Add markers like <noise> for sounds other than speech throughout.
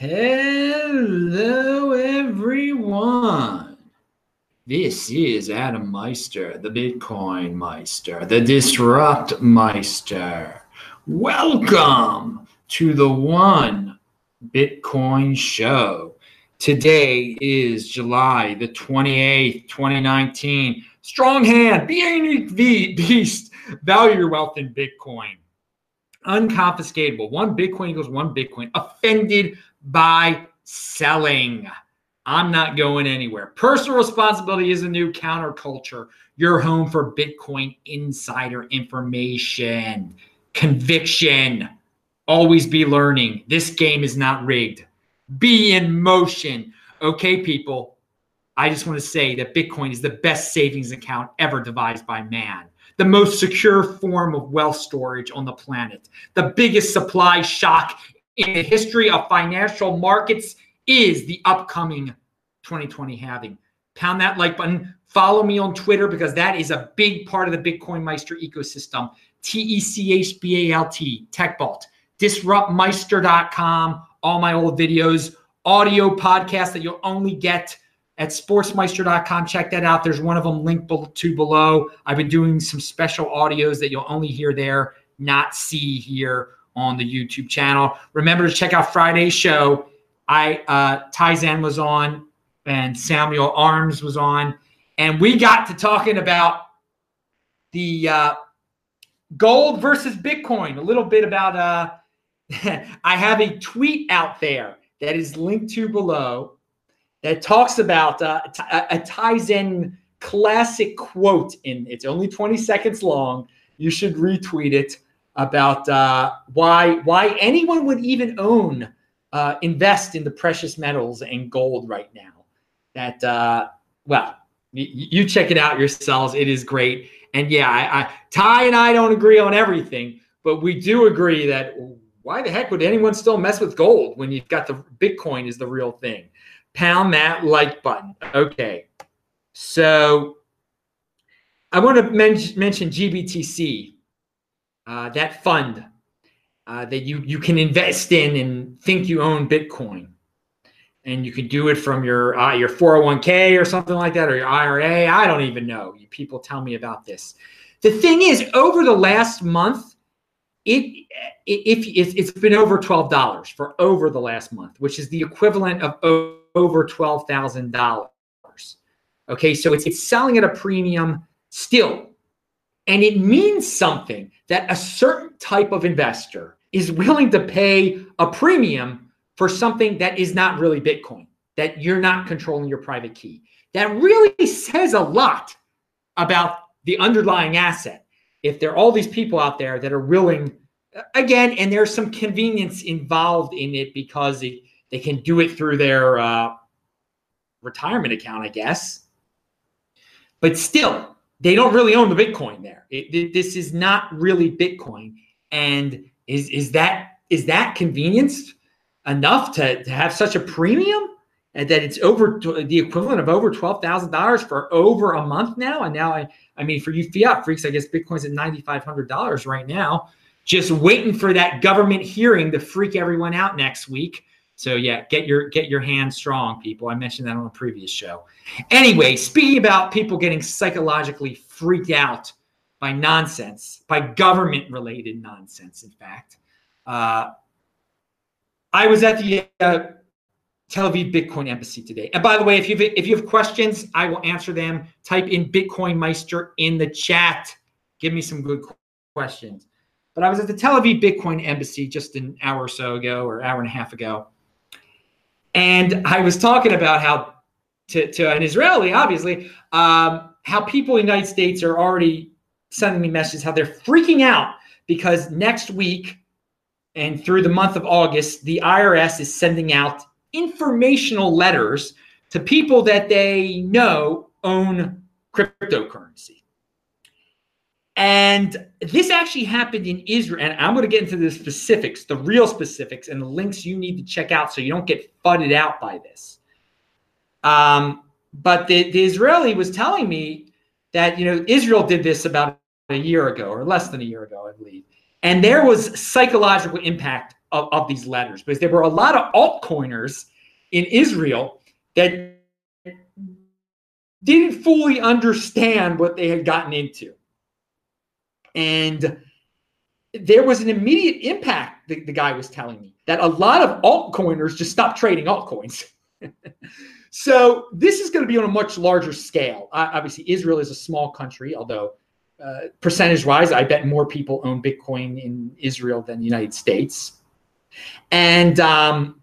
Hello, everyone. This is Adam Meister, the Bitcoin Meister, the Disrupt Meister. Welcome to the One Bitcoin Show. Today is July the 28th, 2019. Strong hand, be a unique beast, value your wealth in Bitcoin. Unconfiscatable. One Bitcoin equals one Bitcoin. Offended by selling. I'm not going anywhere. Personal responsibility is a new counterculture. Your home for Bitcoin insider information, conviction. Always be learning. This game is not rigged. Be in motion. Okay, people. I just want to say that Bitcoin is the best savings account ever devised by man the most secure form of wealth storage on the planet. The biggest supply shock in the history of financial markets is the upcoming 2020 halving. Pound that like button. Follow me on Twitter because that is a big part of the Bitcoin Meister ecosystem. T E C H B A L T, TechBalt, disruptmeister.com, all my old videos, audio podcasts that you'll only get at sportsmeister.com. Check that out. There's one of them linked to below. I've been doing some special audios that you'll only hear there, not see here on the YouTube channel. Remember to check out Friday's show. I uh Tyzen was on and Samuel Armes was on, and we got to talking about the uh, gold versus Bitcoin. A little bit about uh <laughs> I have a tweet out there that is linked to below that talks about uh, a, a Tizen classic quote in it's only 20 seconds long. You should retweet it about uh, why why anyone would even own uh, invest in the precious metals and gold right now. That uh, well, y- you check it out yourselves. It is great. And yeah, I, I, Ty and I don't agree on everything, but we do agree that why the heck would anyone still mess with gold when you've got the Bitcoin is the real thing? Pound that like button. Okay. So I want to men- mention GBTC, uh, that fund uh, that you, you can invest in and think you own Bitcoin. And you can do it from your uh, your 401k or something like that, or your IRA. I don't even know. You people tell me about this. The thing is, over the last month, it, if it, it's been over twelve dollars for over the last month, which is the equivalent of over $12,000. Okay, so it's, it's selling at a premium still. And it means something that a certain type of investor is willing to pay a premium for something that is not really Bitcoin, that you're not controlling your private key. That really says a lot about the underlying asset. If there are all these people out there that are willing, again, and there's some convenience involved in it because it, they can do it through their uh, retirement account, I guess. But still, they don't really own the Bitcoin there. It, it, this is not really Bitcoin. And is is that is that convenience enough to, to have such a premium? And that it's over the equivalent of over twelve thousand dollars for over a month now. And now I, I mean, for you fiat freaks, I guess Bitcoin's at ninety five hundred dollars right now, just waiting for that government hearing to freak everyone out next week so yeah, get your get your hands strong, people. I mentioned that on a previous show. Anyway, speaking about people getting psychologically freaked out by nonsense, by government related nonsense. In fact, uh, I was at the uh, Tel Aviv Bitcoin Embassy today. And by the way, if you if you have questions, I will answer them. Type in Bitcoin Meister in the chat. Give me some good questions. But I was at the Tel Aviv Bitcoin Embassy just an hour or so ago, or hour and a half ago and I was talking about how, to, to an Israeli, obviously, um, how people in the United States are already sending me messages how they're freaking out because next week and through the month of August, the IRS is sending out informational letters to people that they know own cryptocurrency. And this actually happened in Israel. And I'm going to get into the specifics, the real specifics, and the links you need to check out so you don't get fudded out by this. Um, but the, the Israeli was telling me that, you know, Israel did this about a year ago or less than a year ago, I believe. And there was psychological impact of, of these letters because there were a lot of altcoiners in Israel that didn't fully understand what they had gotten into. And there was an immediate impact, the, the guy was telling me, that a lot of altcoiners just stopped trading altcoins. <laughs> so this is going to be on a much larger scale. Obviously, Israel is a small country, although uh, percentage wise, I bet more people own Bitcoin in Israel than the United States. And, um,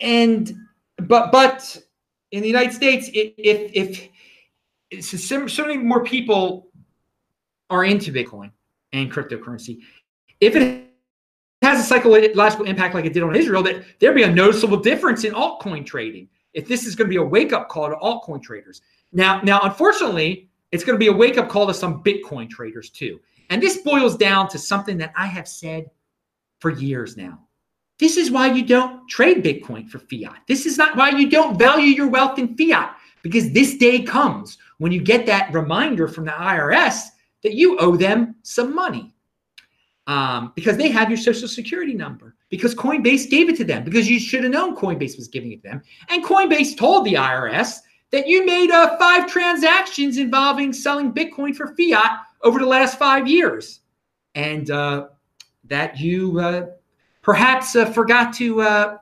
and, but, but in the United States, if, if, if so many more people are into Bitcoin and cryptocurrency, if it has a psychological impact like it did on Israel, that there'd be a noticeable difference in altcoin trading. If this is going to be a wake up call to altcoin traders. Now, now, unfortunately, it's going to be a wake up call to some Bitcoin traders too. And this boils down to something that I have said for years now. This is why you don't trade Bitcoin for fiat. This is not why you don't value your wealth in fiat, because this day comes when you get that reminder from the IRS that you owe them some money um, because they have your social security number, because Coinbase gave it to them, because you should have known Coinbase was giving it to them. And Coinbase told the IRS that you made uh, five transactions involving selling Bitcoin for fiat over the last five years, and uh, that you uh, perhaps uh, forgot to uh,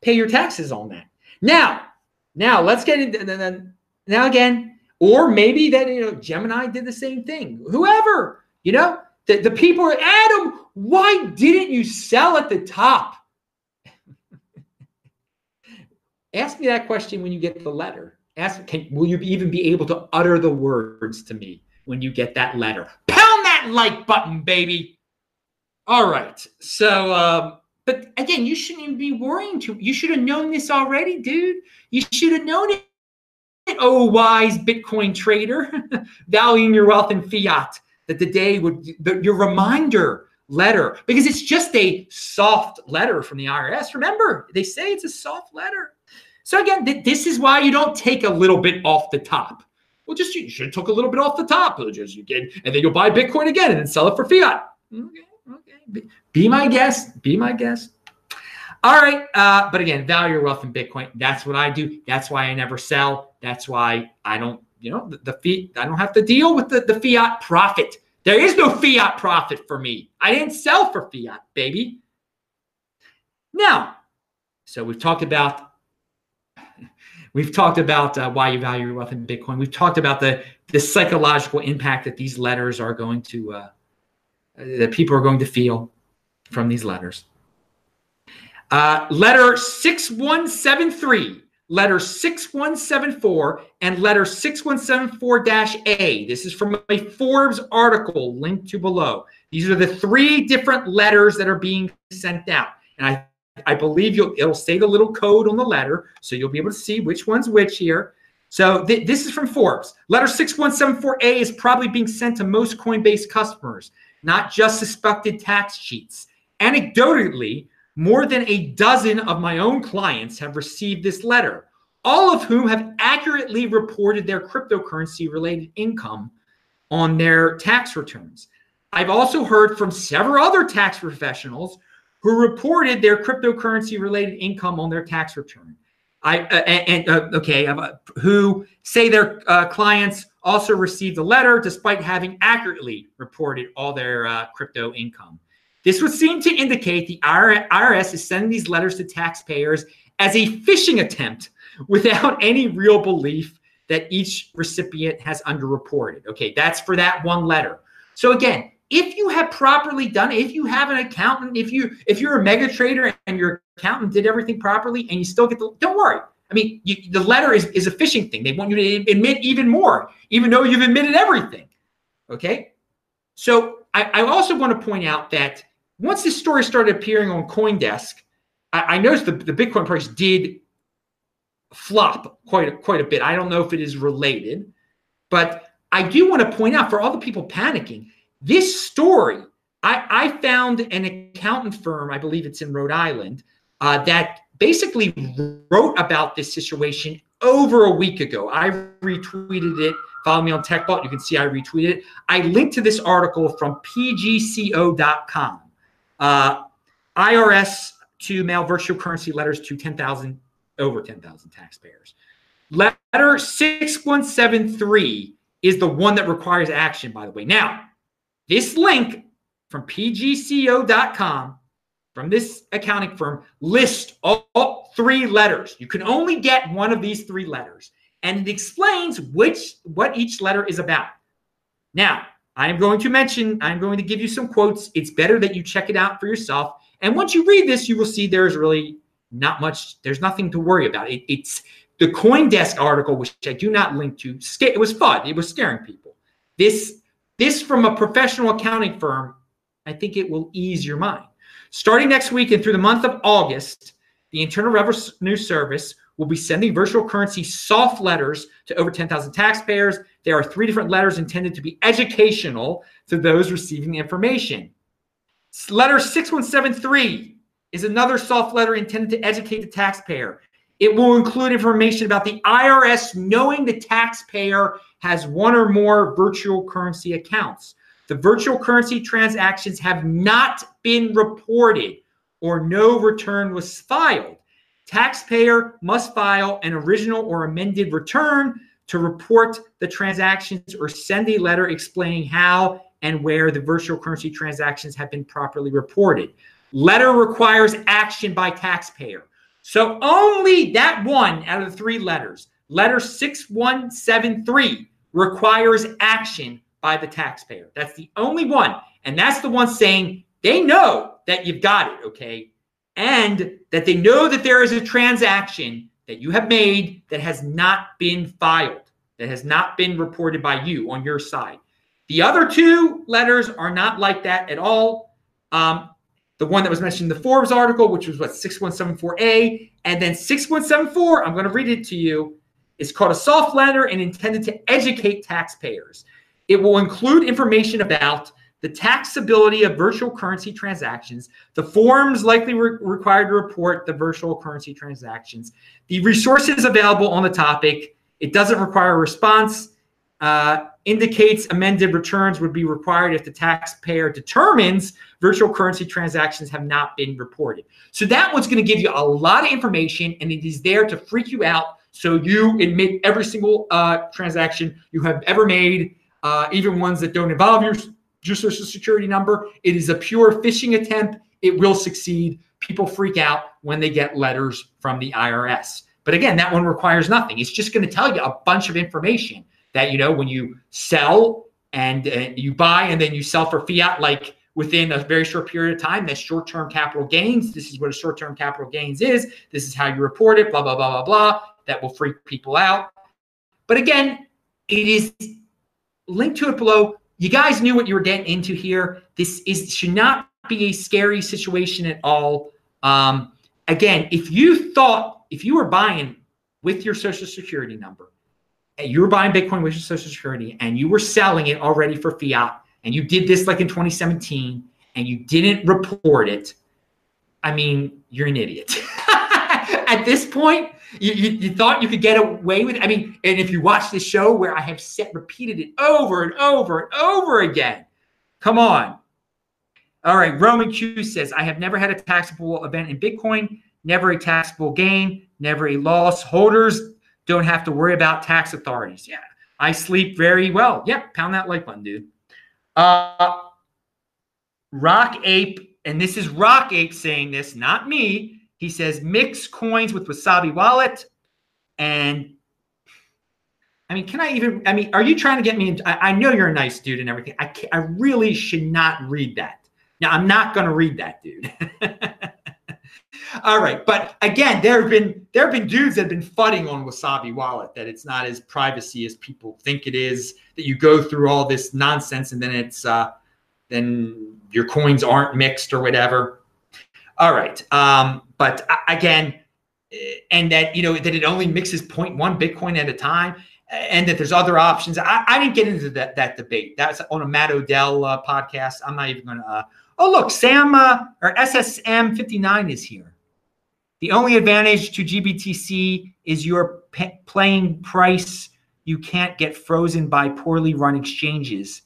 pay your taxes on that. Now, now let's get into now again, or maybe that you know Gemini did the same thing. Whoever you know, the, the people Adam. Why didn't you sell at the top? <laughs> Ask me that question when you get the letter. Ask, can, will you even be able to utter the words to me when you get that letter? Pound that like button, baby. All right. So, um, but again, you shouldn't even be worrying too. You should have known this already, dude. You should have known it. Oh, wise Bitcoin trader, <laughs> valuing your wealth in fiat. That the day would the, your reminder letter because it's just a soft letter from the IRS. Remember, they say it's a soft letter. So again, th- this is why you don't take a little bit off the top. Well, just you should took a little bit off the top, just you get, and then you'll buy Bitcoin again and then sell it for fiat. Okay, okay. Be, be my guest. Be my guest. All right, uh, but again, value your wealth in Bitcoin. That's what I do. That's why I never sell. That's why I don't, you know, the, the fee. I don't have to deal with the, the fiat profit. There is no fiat profit for me. I didn't sell for fiat, baby. Now, so we've talked about <laughs> We've talked about uh, why you value your wealth in Bitcoin. We've talked about the the psychological impact that these letters are going to uh, that people are going to feel from these letters. Uh, letter 6173, letter 6174, and letter 6174-A. This is from a Forbes article linked to below. These are the three different letters that are being sent out. And I I believe you'll it'll say the little code on the letter, so you'll be able to see which one's which here. So th- this is from Forbes. Letter 6174A is probably being sent to most Coinbase customers, not just suspected tax cheats. Anecdotally, more than a dozen of my own clients have received this letter, all of whom have accurately reported their cryptocurrency related income on their tax returns. I've also heard from several other tax professionals who reported their cryptocurrency related income on their tax return. I uh, and uh, okay, uh, who say their uh, clients also received a letter despite having accurately reported all their uh, crypto income. This would seem to indicate the IRS is sending these letters to taxpayers as a phishing attempt without any real belief that each recipient has underreported. Okay, that's for that one letter. So again, if you have properly done it, if you have an accountant, if you if you're a mega trader and your accountant did everything properly and you still get the don't worry. I mean, you, the letter is is a phishing thing. They want you to admit even more, even though you've admitted everything. Okay. So I, I also want to point out that once this story started appearing on CoinDesk, I, I noticed the, the Bitcoin price did flop quite a, quite a bit. I don't know if it is related, but I do want to point out for all the people panicking, this story, I, I found an accountant firm, I believe it's in Rhode Island, uh, that basically wrote about this situation over a week ago. I retweeted it. Follow me on TechBalt. You can see I retweeted it. I linked to this article from pgco.com. Uh, IRS to mail virtual currency letters to 10,000 over 10,000 taxpayers. Letter 6173 is the one that requires action, by the way. Now, this link from pgco.com from this accounting firm lists all, all three letters. You can only get one of these three letters, and it explains which what each letter is about. Now, I am going to mention, I'm going to give you some quotes. It's better that you check it out for yourself. And once you read this, you will see there's really not much, there's nothing to worry about. It, it's the CoinDesk article, which I do not link to. It was fun. It was scaring people. This, this from a professional accounting firm, I think it will ease your mind. Starting next week and through the month of August, the Internal Revenue Service will be sending virtual currency soft letters to over 10,000 taxpayers. There are three different letters intended to be educational to those receiving the information. Letter 6173 is another soft letter intended to educate the taxpayer. It will include information about the IRS knowing the taxpayer has one or more virtual currency accounts. The virtual currency transactions have not been reported or no return was filed. Taxpayer must file an original or amended return to report the transactions or send a letter explaining how and where the virtual currency transactions have been properly reported. Letter requires action by taxpayer. So only that one out of the three letters, letter 6173, requires action by the taxpayer. That's the only one. And that's the one saying they know that you've got it, okay? And that they know that there is a transaction that you have made that has not been filed, that has not been reported by you on your side. The other two letters are not like that at all. Um, the one that was mentioned in the Forbes article, which was what 6174A, and then 6174, I'm going to read it to you, is called a soft letter and intended to educate taxpayers. It will include information about the taxability of virtual currency transactions, the forms likely re- required to report the virtual currency transactions, the resources available on the topic. It doesn't require a response. Uh, indicates amended returns would be required if the taxpayer determines virtual currency transactions have not been reported. So that one's going to give you a lot of information, and it is there to freak you out. So you admit every single uh, transaction you have ever made, uh, even ones that don't involve your your social security number. It is a pure phishing attempt. It will succeed. People freak out when they get letters from the IRS. But again, that one requires nothing. It's just going to tell you a bunch of information that, you know, when you sell and uh, you buy and then you sell for fiat, like within a very short period of time, that's short term capital gains. This is what a short term capital gains is. This is how you report it, blah, blah, blah, blah, blah. That will freak people out. But again, it is linked to it below you guys knew what you were getting into here. This is should not be a scary situation at all. Um, again, if you thought if you were buying with your social security number, and you were buying Bitcoin with your social security, and you were selling it already for fiat, and you did this like in 2017, and you didn't report it, I mean, you're an idiot. <laughs> at this point, you, you, you, thought you could get away with it. I mean, and if you watch the show where I have set repeated it over and over and over again, come on. All right, Roman Q says, I have never had a taxable event in Bitcoin, never a taxable gain, never a loss. Holders don't have to worry about tax authorities. Yeah, I sleep very well. Yep, pound that like button, dude. Uh, Rock Ape, and this is Rock Ape saying this, not me. He says mix coins with Wasabi Wallet. And I mean, can I even? I mean, are you trying to get me? Into, I, I know you're a nice dude and everything. I I really should not read that. Now I'm not going to read that, dude. <laughs> All right, but again, there have been there have been dudes that have been fudding on Wasabi Wallet that it's not as privacy as people think it is. That you go through all this nonsense and then it's uh, then your coins aren't mixed or whatever. All right. Um, but again, eh, and that you know that it only mixes 0.1 Bitcoin at a time, and that there's other options. I, I didn't get into that that debate. That's on a Matt Odell uh, podcast. I'm not even going to. Uh, oh look, Sam uh, or SSM 59 is here. The only advantage to GBTC is your p- playing price. You can't get frozen by poorly run exchanges.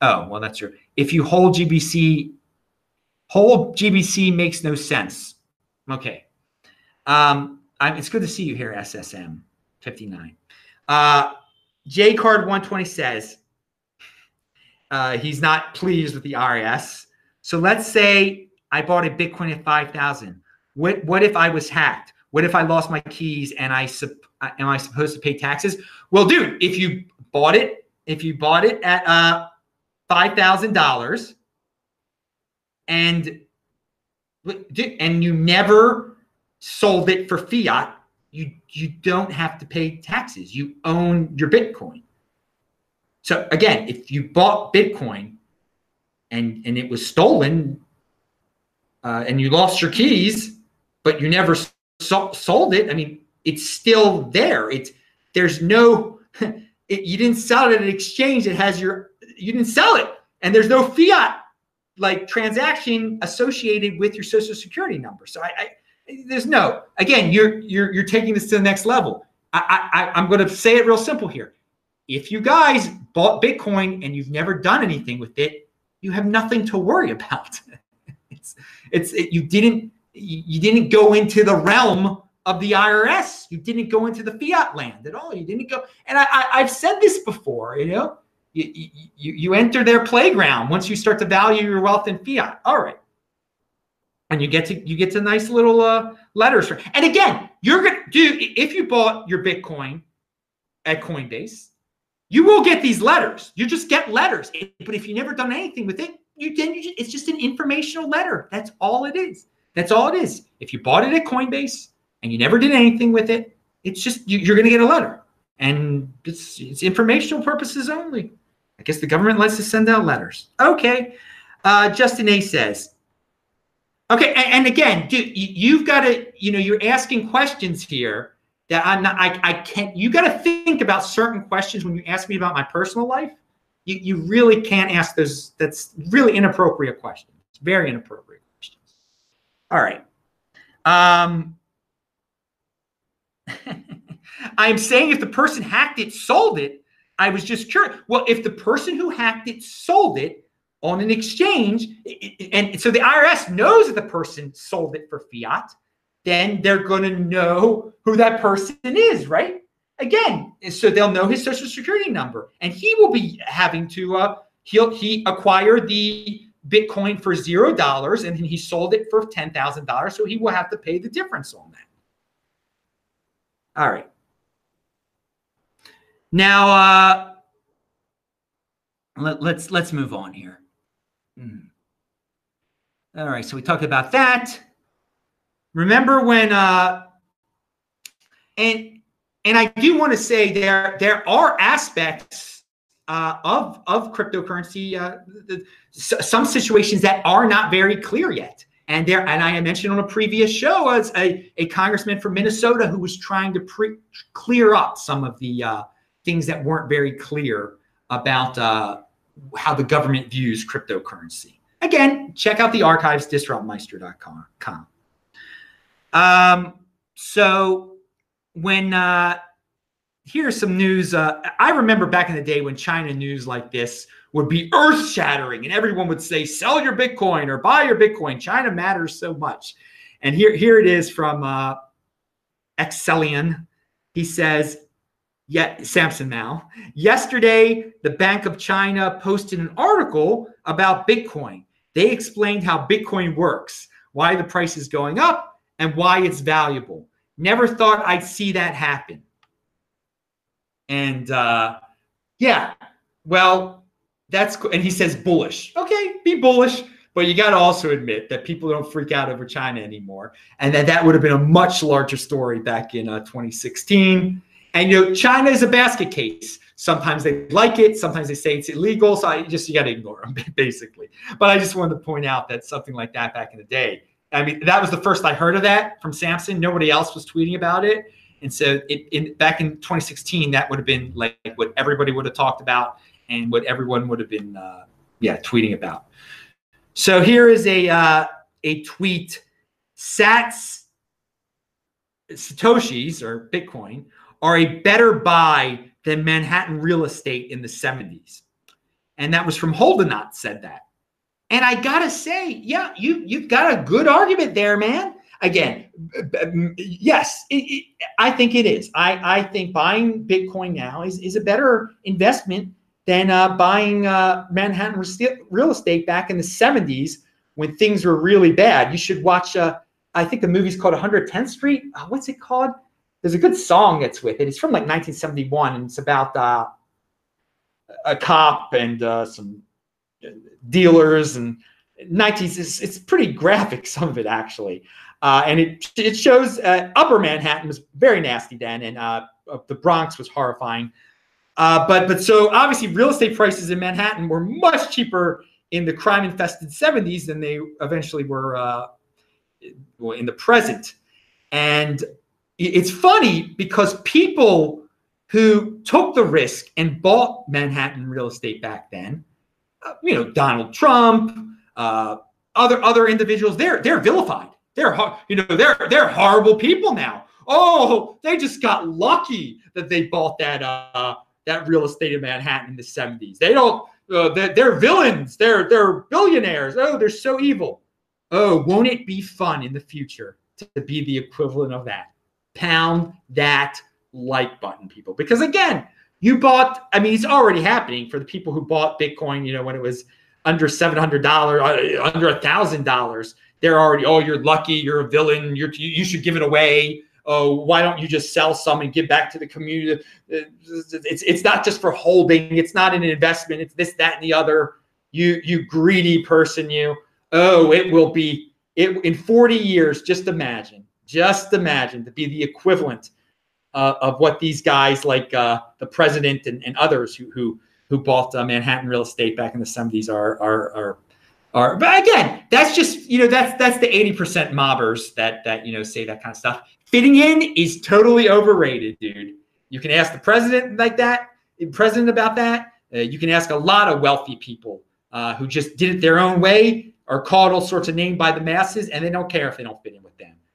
Oh well, that's true. If you hold GBC Whole GBC makes no sense. Okay. Um, I'm, it's good to see you here, SSM 59. Uh, J Card 120 says uh, he's not pleased with the IRS. So let's say I bought a Bitcoin at 5,000. What, what if I was hacked? What if I lost my keys and I am I supposed to pay taxes? Well, dude, if you bought it, if you bought it at uh, five thousand dollars, and and you never sold it for fiat, you you don't have to pay taxes. You own your Bitcoin. So again, if you bought Bitcoin and and it was stolen, uh, and you lost your keys, but you never so- sold it. I mean, it's still there. It's there's no <laughs> it, you didn't sell it at an exchange that has your you didn't sell it, and there's no fiat like transaction associated with your social security number. So I, I there's no again you're you're you're taking this to the next level. I, I I'm going to say it real simple here. If you guys bought Bitcoin and you've never done anything with it, you have nothing to worry about. <laughs> it's it's it, you didn't you didn't go into the realm of the IRS. You didn't go into the fiat land at all. You didn't go. And I, I, have said this before. You know, you, you you enter their playground once you start to value your wealth in fiat. All right, and you get to you get to nice little uh, letters. For, and again, you're gonna do if you bought your Bitcoin at Coinbase, you will get these letters. You just get letters. But if you never done anything with it, you then you just, it's just an informational letter. That's all it is. That's all it is. If you bought it at Coinbase and you never did anything with it, it's just you, are going to get a letter, and it's it's informational purposes only. I guess the government lets us send out letters. Okay. Uh, Justin A says, okay, and, and again, dude, you, have got to, you know, you're asking questions here that I'm not, I, I can't, you got to think about certain questions when you ask me about my personal life. You, you really can't ask those. That's really inappropriate questions. Very inappropriate. Questions. All right. Um, <laughs> I'm saying if the person hacked it, sold it, I was just curious. Well, if the person who hacked it sold it on an exchange, and so the IRS knows that the person sold it for fiat, then they're going to know who that person is, right? Again, so they'll know his social security number, and he will be having to uh, he'll he acquired the Bitcoin for zero dollars and then he sold it for $10,000. So he will have to pay the difference on that. All right. Now, uh, let, us let's, let's move on here. Hmm. All right, so we talked about that. Remember when uh, and and I do want to say there there are aspects uh, of of cryptocurrency, uh, some situations that are not very clear yet. And there, and I mentioned on a previous show as a, a congressman from Minnesota who was trying to pre- clear up some of the uh, things that weren't very clear about uh, how the government views cryptocurrency. Again, check out the archives, disruptmeister.com. Um, so when uh, here's some news. Uh, I remember back in the day when China news like this would be earth shattering and everyone would say, sell your Bitcoin or buy your Bitcoin. China matters so much. And here, here it is from uh, Excellion. He says, Yet Samson Mow. Yesterday, the Bank of China posted an article about Bitcoin. They explained how Bitcoin works, why the price is going up, and why it's valuable. Never thought I'd see that happen. And uh, yeah, well, that's. And he says bullish. Okay, be bullish. But you got to also admit that people don't freak out over China anymore. And that that would have been a much larger story back in uh, 2016. And you know, China is a basket case. Sometimes they like it, sometimes they say it's illegal. So I just you got to ignore them <laughs> basically. But I just wanted to point out that something like that back in the day. I mean, that was the first I heard of that from Samson. Nobody else was tweeting about it. And so it, in back in 2016, that would have been like what everybody would have talked about and what everyone would have been, uh, yeah, tweeting about. So here is a uh, a tweet: Sats Satoshis or Bitcoin are a better buy than Manhattan real estate in the 70s, and that was from Hodlonaut said that. And I gotta say, yeah, you you've got a good argument there, man. Again, yes, it, it, I think it is. I, I think buying Bitcoin now is, is a better investment than uh, buying uh, Manhattan real estate back in the 70s when things were really bad. You should watch, uh, I think the movie's called 110th Street. Uh, what's it called? There's a good song that's with it. It's from like 1971, and it's about uh, a cop and uh, some dealers and 90s. It's, it's pretty graphic, <laughs> some of it actually. Uh, and it it shows uh, Upper Manhattan was very nasty then, and uh, the Bronx was horrifying. Uh, but but so obviously real estate prices in Manhattan were much cheaper in the crime infested 70s than they eventually were uh, in the present. And it's funny because people who took the risk and bought Manhattan real estate back then, uh, you know, Donald Trump, uh, other other individuals, they're they're vilified. They're you know they're they're horrible people now. Oh, they just got lucky that they bought that uh, that real estate in Manhattan in the 70s. They don't uh, they're, they're villains. They're they're billionaires. Oh, they're so evil. Oh, won't it be fun in the future to be the equivalent of that? Pound that like button, people. Because again, you bought. I mean, it's already happening for the people who bought Bitcoin. You know, when it was under seven hundred dollars, uh, under a thousand dollars, they're already. Oh, you're lucky. You're a villain. You're you should give it away oh, why don't you just sell some and give back to the community? It's it's not just for holding. It's not an investment. It's this, that, and the other. You you greedy person, you. Oh, it will be it in 40 years. Just imagine, just imagine to be the equivalent uh, of what these guys like uh, the president and, and others who who who bought uh, Manhattan real estate back in the 70s are are are are but again that's just you know that's that's the 80% mobbers that that you know say that kind of stuff fitting in is totally overrated, dude. You can ask the president like that, president about that. Uh, you can ask a lot of wealthy people uh, who just did it their own way, are called all sorts of names by the masses, and they don't care if they don't fit in with.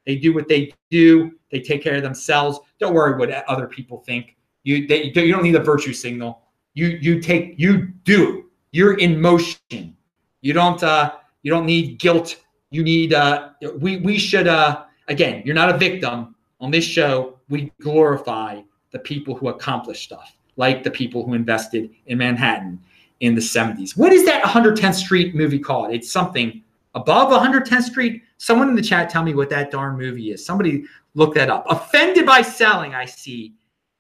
They do what they do. They take care of themselves. Don't worry what other people think. You they, you don't need a virtue signal. You you take you do. You're in motion. You don't uh you don't need guilt. You need uh we we should uh again, you're not a victim. On this show, we glorify the people who accomplish stuff, like the people who invested in Manhattan in the 70s. What is that 110th Street movie called? It's something above 110th Street. Someone in the chat tell me what that darn movie is. Somebody look that up. Offended by selling, I see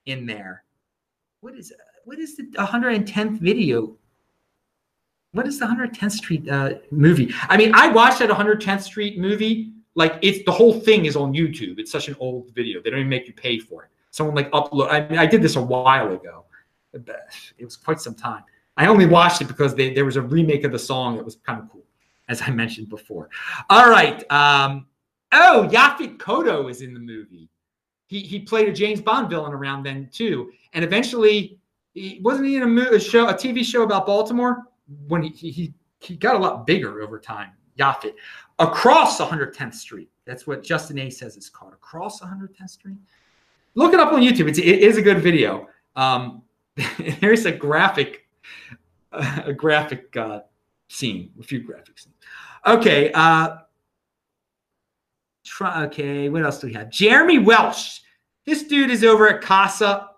in there. What is what is the 110th video? What is the 110th Street uh, movie? I mean, I watched that 110th Street movie like it's the whole thing is on YouTube. It's such an old video. They don't even make you pay for it. Someone like upload. I mean, I did this a while ago. It was quite some time. I only watched it because they, there was a remake of the song that was kind of cool, as I mentioned before. All right. Um, oh, Yaphet Kotto is in the movie. He he played a James Bond villain around then too, and eventually, he, wasn't he in a, movie, a show, a TV show about Baltimore? When he he he got a lot bigger over time. Yaphet across 110th Street. That's what Justin A says it's called. Across 110th Street. Look it up on YouTube. It's, it is a good video. Um, <laughs> there's a graphic, <laughs> a graphic uh, scene, a few graphic scenes. Okay. Uh, try, okay. What else do we have? Jeremy Welch. This dude is over at Casa.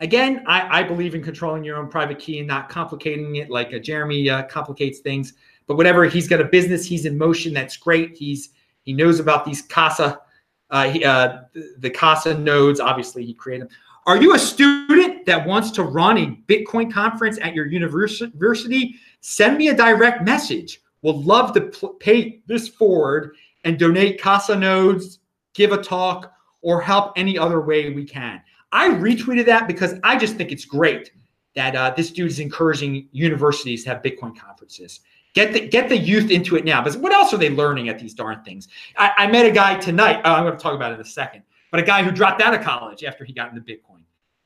Again, I, I believe in controlling your own private key and not complicating it like Jeremy uh, complicates things. But whatever, he's got a business. He's in motion. That's great. He's he knows about these Casa, uh, he, uh, the Casa nodes. Obviously, he created them. Are you a student that wants to run a Bitcoin conference at your university? Send me a direct message. We'll love to pl- pay this forward and donate Casa nodes, give a talk, or help any other way we can. I retweeted that because I just think it's great that uh, this dude is encouraging universities to have Bitcoin conferences. Get the get the youth into it now. But what else are they learning at these darn things? I, I met a guy tonight. Oh, I'm going to talk about it in a second. But a guy who dropped out of college after he got into Bitcoin.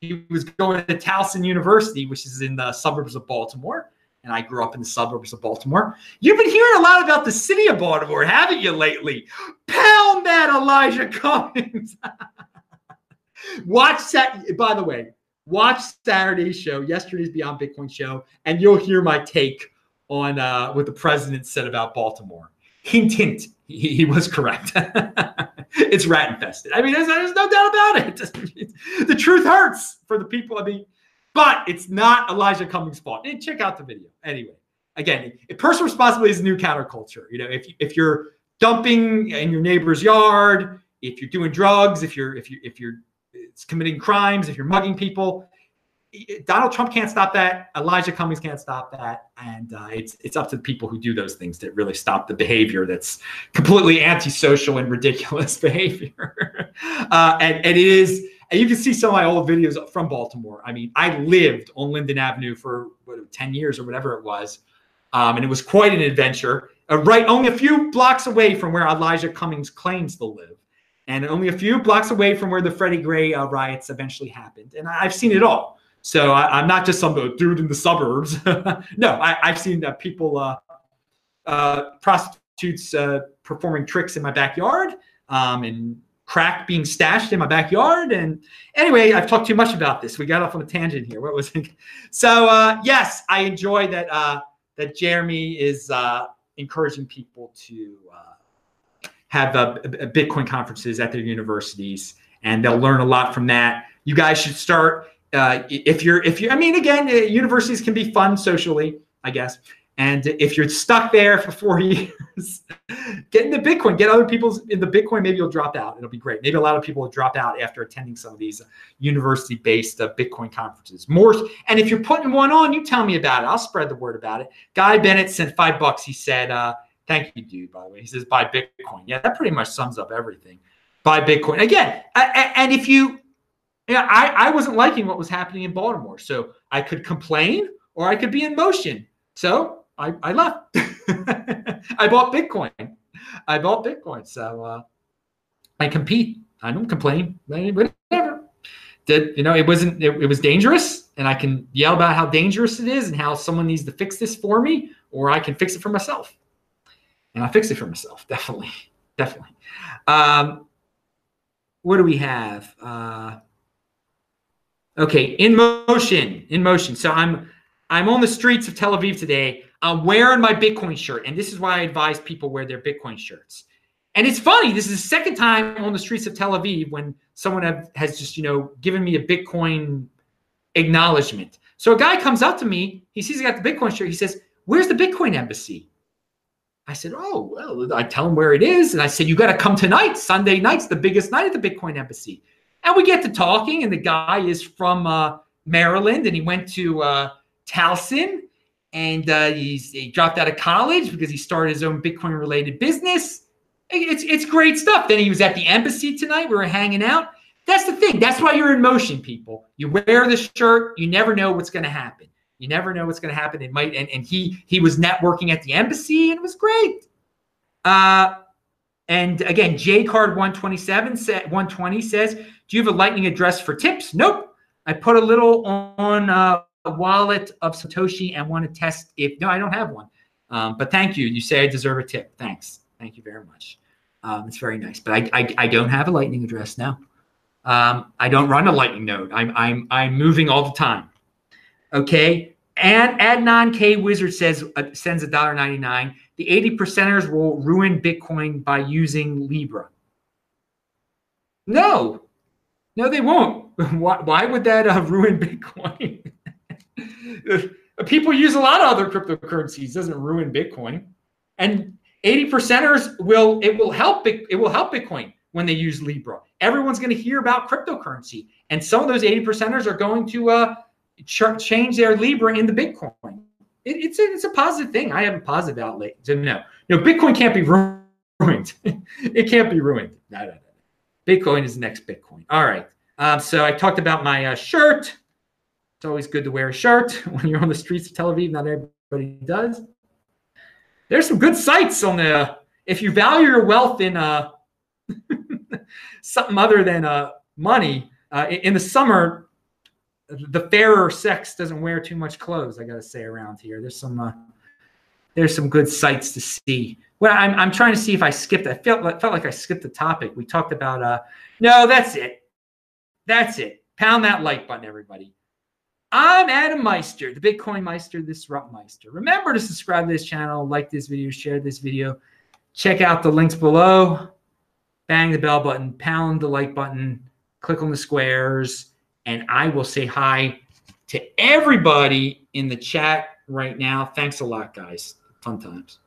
He was going to Towson University, which is in the suburbs of Baltimore. And I grew up in the suburbs of Baltimore. You've been hearing a lot about the city of Baltimore, haven't you, lately? Pound that, Elijah Cummings. <laughs> watch that. By the way, watch Saturday's show, yesterday's Beyond Bitcoin show, and you'll hear my take on uh, what the president said about Baltimore. Hint, hint. He, he was correct. <laughs> it's rat infested. I mean, there's, there's no doubt about it. <laughs> the truth hurts for the people. I mean, but it's not Elijah Cummings' fault. Hey, check out the video. Anyway, again, personal responsibility is a new counterculture. You know, if if you're dumping in your neighbor's yard, if you're doing drugs, if you're if you if you're uh, committing crimes, if you're mugging people, Donald Trump can't stop that. Elijah Cummings can't stop that, and uh, it's it's up to the people who do those things that really stop the behavior that's completely antisocial and ridiculous <laughs> behavior. <laughs> uh, and, and it is, and you can see some of my old videos from Baltimore. I mean, I lived on Linden Avenue for what, ten years or whatever it was, um, and it was quite an adventure. Uh, right, only a few blocks away from where Elijah Cummings claims to live, and only a few blocks away from where the Freddie Gray uh, riots eventually happened. And I've seen it all. So I, am not just some dude in the suburbs. <laughs> no, I, have seen uh, people, uh, uh, prostitutes uh, performing tricks in my backyard, um, and crack being stashed in my backyard. And anyway, I've talked too much about this. We got off on a tangent here. What was it? <laughs> So uh, yes, I enjoy that. Uh, that Jeremy is encouraging people to have Bitcoin conferences at their universities, and they'll learn a lot from that. You guys should start uh, if you're if you I mean again uh, universities can be fun socially I guess. And if you're stuck there for four <laughs> years get into Bitcoin get other people's in the Bitcoin maybe you'll drop out. It'll be great. Maybe a lot of people will drop out after attending some of these university based uh, Bitcoin conferences. More and if you're putting one on you tell me about it. I'll spread the word about it. Guy Bennett sent five bucks. He said uh, thank you dude by the way. He says buy Bitcoin. Yeah that pretty much sums up everything. Buy Bitcoin. Again and if you yeah, I, I wasn't liking what was happening in Baltimore. So I could complain or I could be in motion. So I, I left. <laughs> I bought Bitcoin. I bought Bitcoin. So uh, I compete. I don't complain. Whatever. Did you know it wasn't it, it was dangerous and I can yell about how dangerous it is and how someone needs to fix this for me, or I can fix it for myself. And I fix it for myself, <laughs> definitely. Definitely. Um, what do we have? Uh, Okay, in motion, in motion. So I'm I'm on the streets of Tel Aviv today. I'm wearing my Bitcoin shirt, and this is why I advise people wear their Bitcoin shirts. And it's funny. This is the second time on the streets of Tel Aviv when someone have, has just you know given me a Bitcoin acknowledgement. So a guy comes up to me. He sees I got the Bitcoin shirt. He says, "Where's the Bitcoin embassy?" I said, "Oh well." I tell him where it is, and I said, "You got to come tonight. Sunday night's the biggest night at the Bitcoin embassy." And we get to talking, and the guy is from uh, Maryland, and he went to uh, Towson, and uh, he dropped out of college because he started his own Bitcoin related business. It's it's great stuff. Then he was at the embassy tonight. We were hanging out. That's the thing. That's why you're in motion, people. You wear the shirt. You never know what's going to happen. You never know what's going to happen. It might. And, and he he was networking at the embassy, and it was great. Uh, and again, J Card 127 said 120 says do you have a lightning address for tips? Nope. I put a little on uh, a wallet of Satoshi and want to test if no, I don't have one. Um, but thank you. You say I deserve a tip. Thanks. Thank you very much. Um, it's very nice. But I, I, I, don't have a lightning address now. Um, I don't run a lightning node. I'm, I'm, I'm moving all the time. Okay. And Adnan K Wizard says uh, sends a dollar ninety nine. The eighty percenters will ruin Bitcoin by using Libra. No, no, they won't. <laughs> Why, why would that uh, ruin <laughs> Bitcoin? <laughs> People use a lot of other cryptocurrencies. It doesn't ruin Bitcoin. And 80 percenters will it will help it will help Bitcoin when they use Libra. Everyone's going to hear about cryptocurrency, and some of those 80 percenters are going to uh, ch- change their Libra into Bitcoin. It, it's a, it's a positive thing. I have a positive outlet. So no, no, Bitcoin can't be <laughs> ruined. it can't be ruined. No, no, no. Bitcoin is next Bitcoin. All right. Um, so I talked about my uh, shirt. It's always good to wear a shirt <laughs> when you're on the streets of Tel Aviv. Not everybody does. There's some good sites on the. If you value your wealth in uh, <laughs> something other than uh, money, uh, in the summer, the fairer sex doesn't wear too much clothes. I gotta say around here, there's some uh, there's some good sights to see. Well, I'm, I'm trying to see if I skipped. I felt like, felt like I skipped the topic. We talked about uh, no, that's it, that's it. Pound that like button, everybody. I'm Adam Meister, the Bitcoin Meister, Disrupt Meister. Remember to subscribe to this channel, like this video, share this video. Check out the links below. Bang the bell button, pound the like button, click on the squares and I will say hi to everybody in the chat right now. Thanks a lot, guys. Fun times.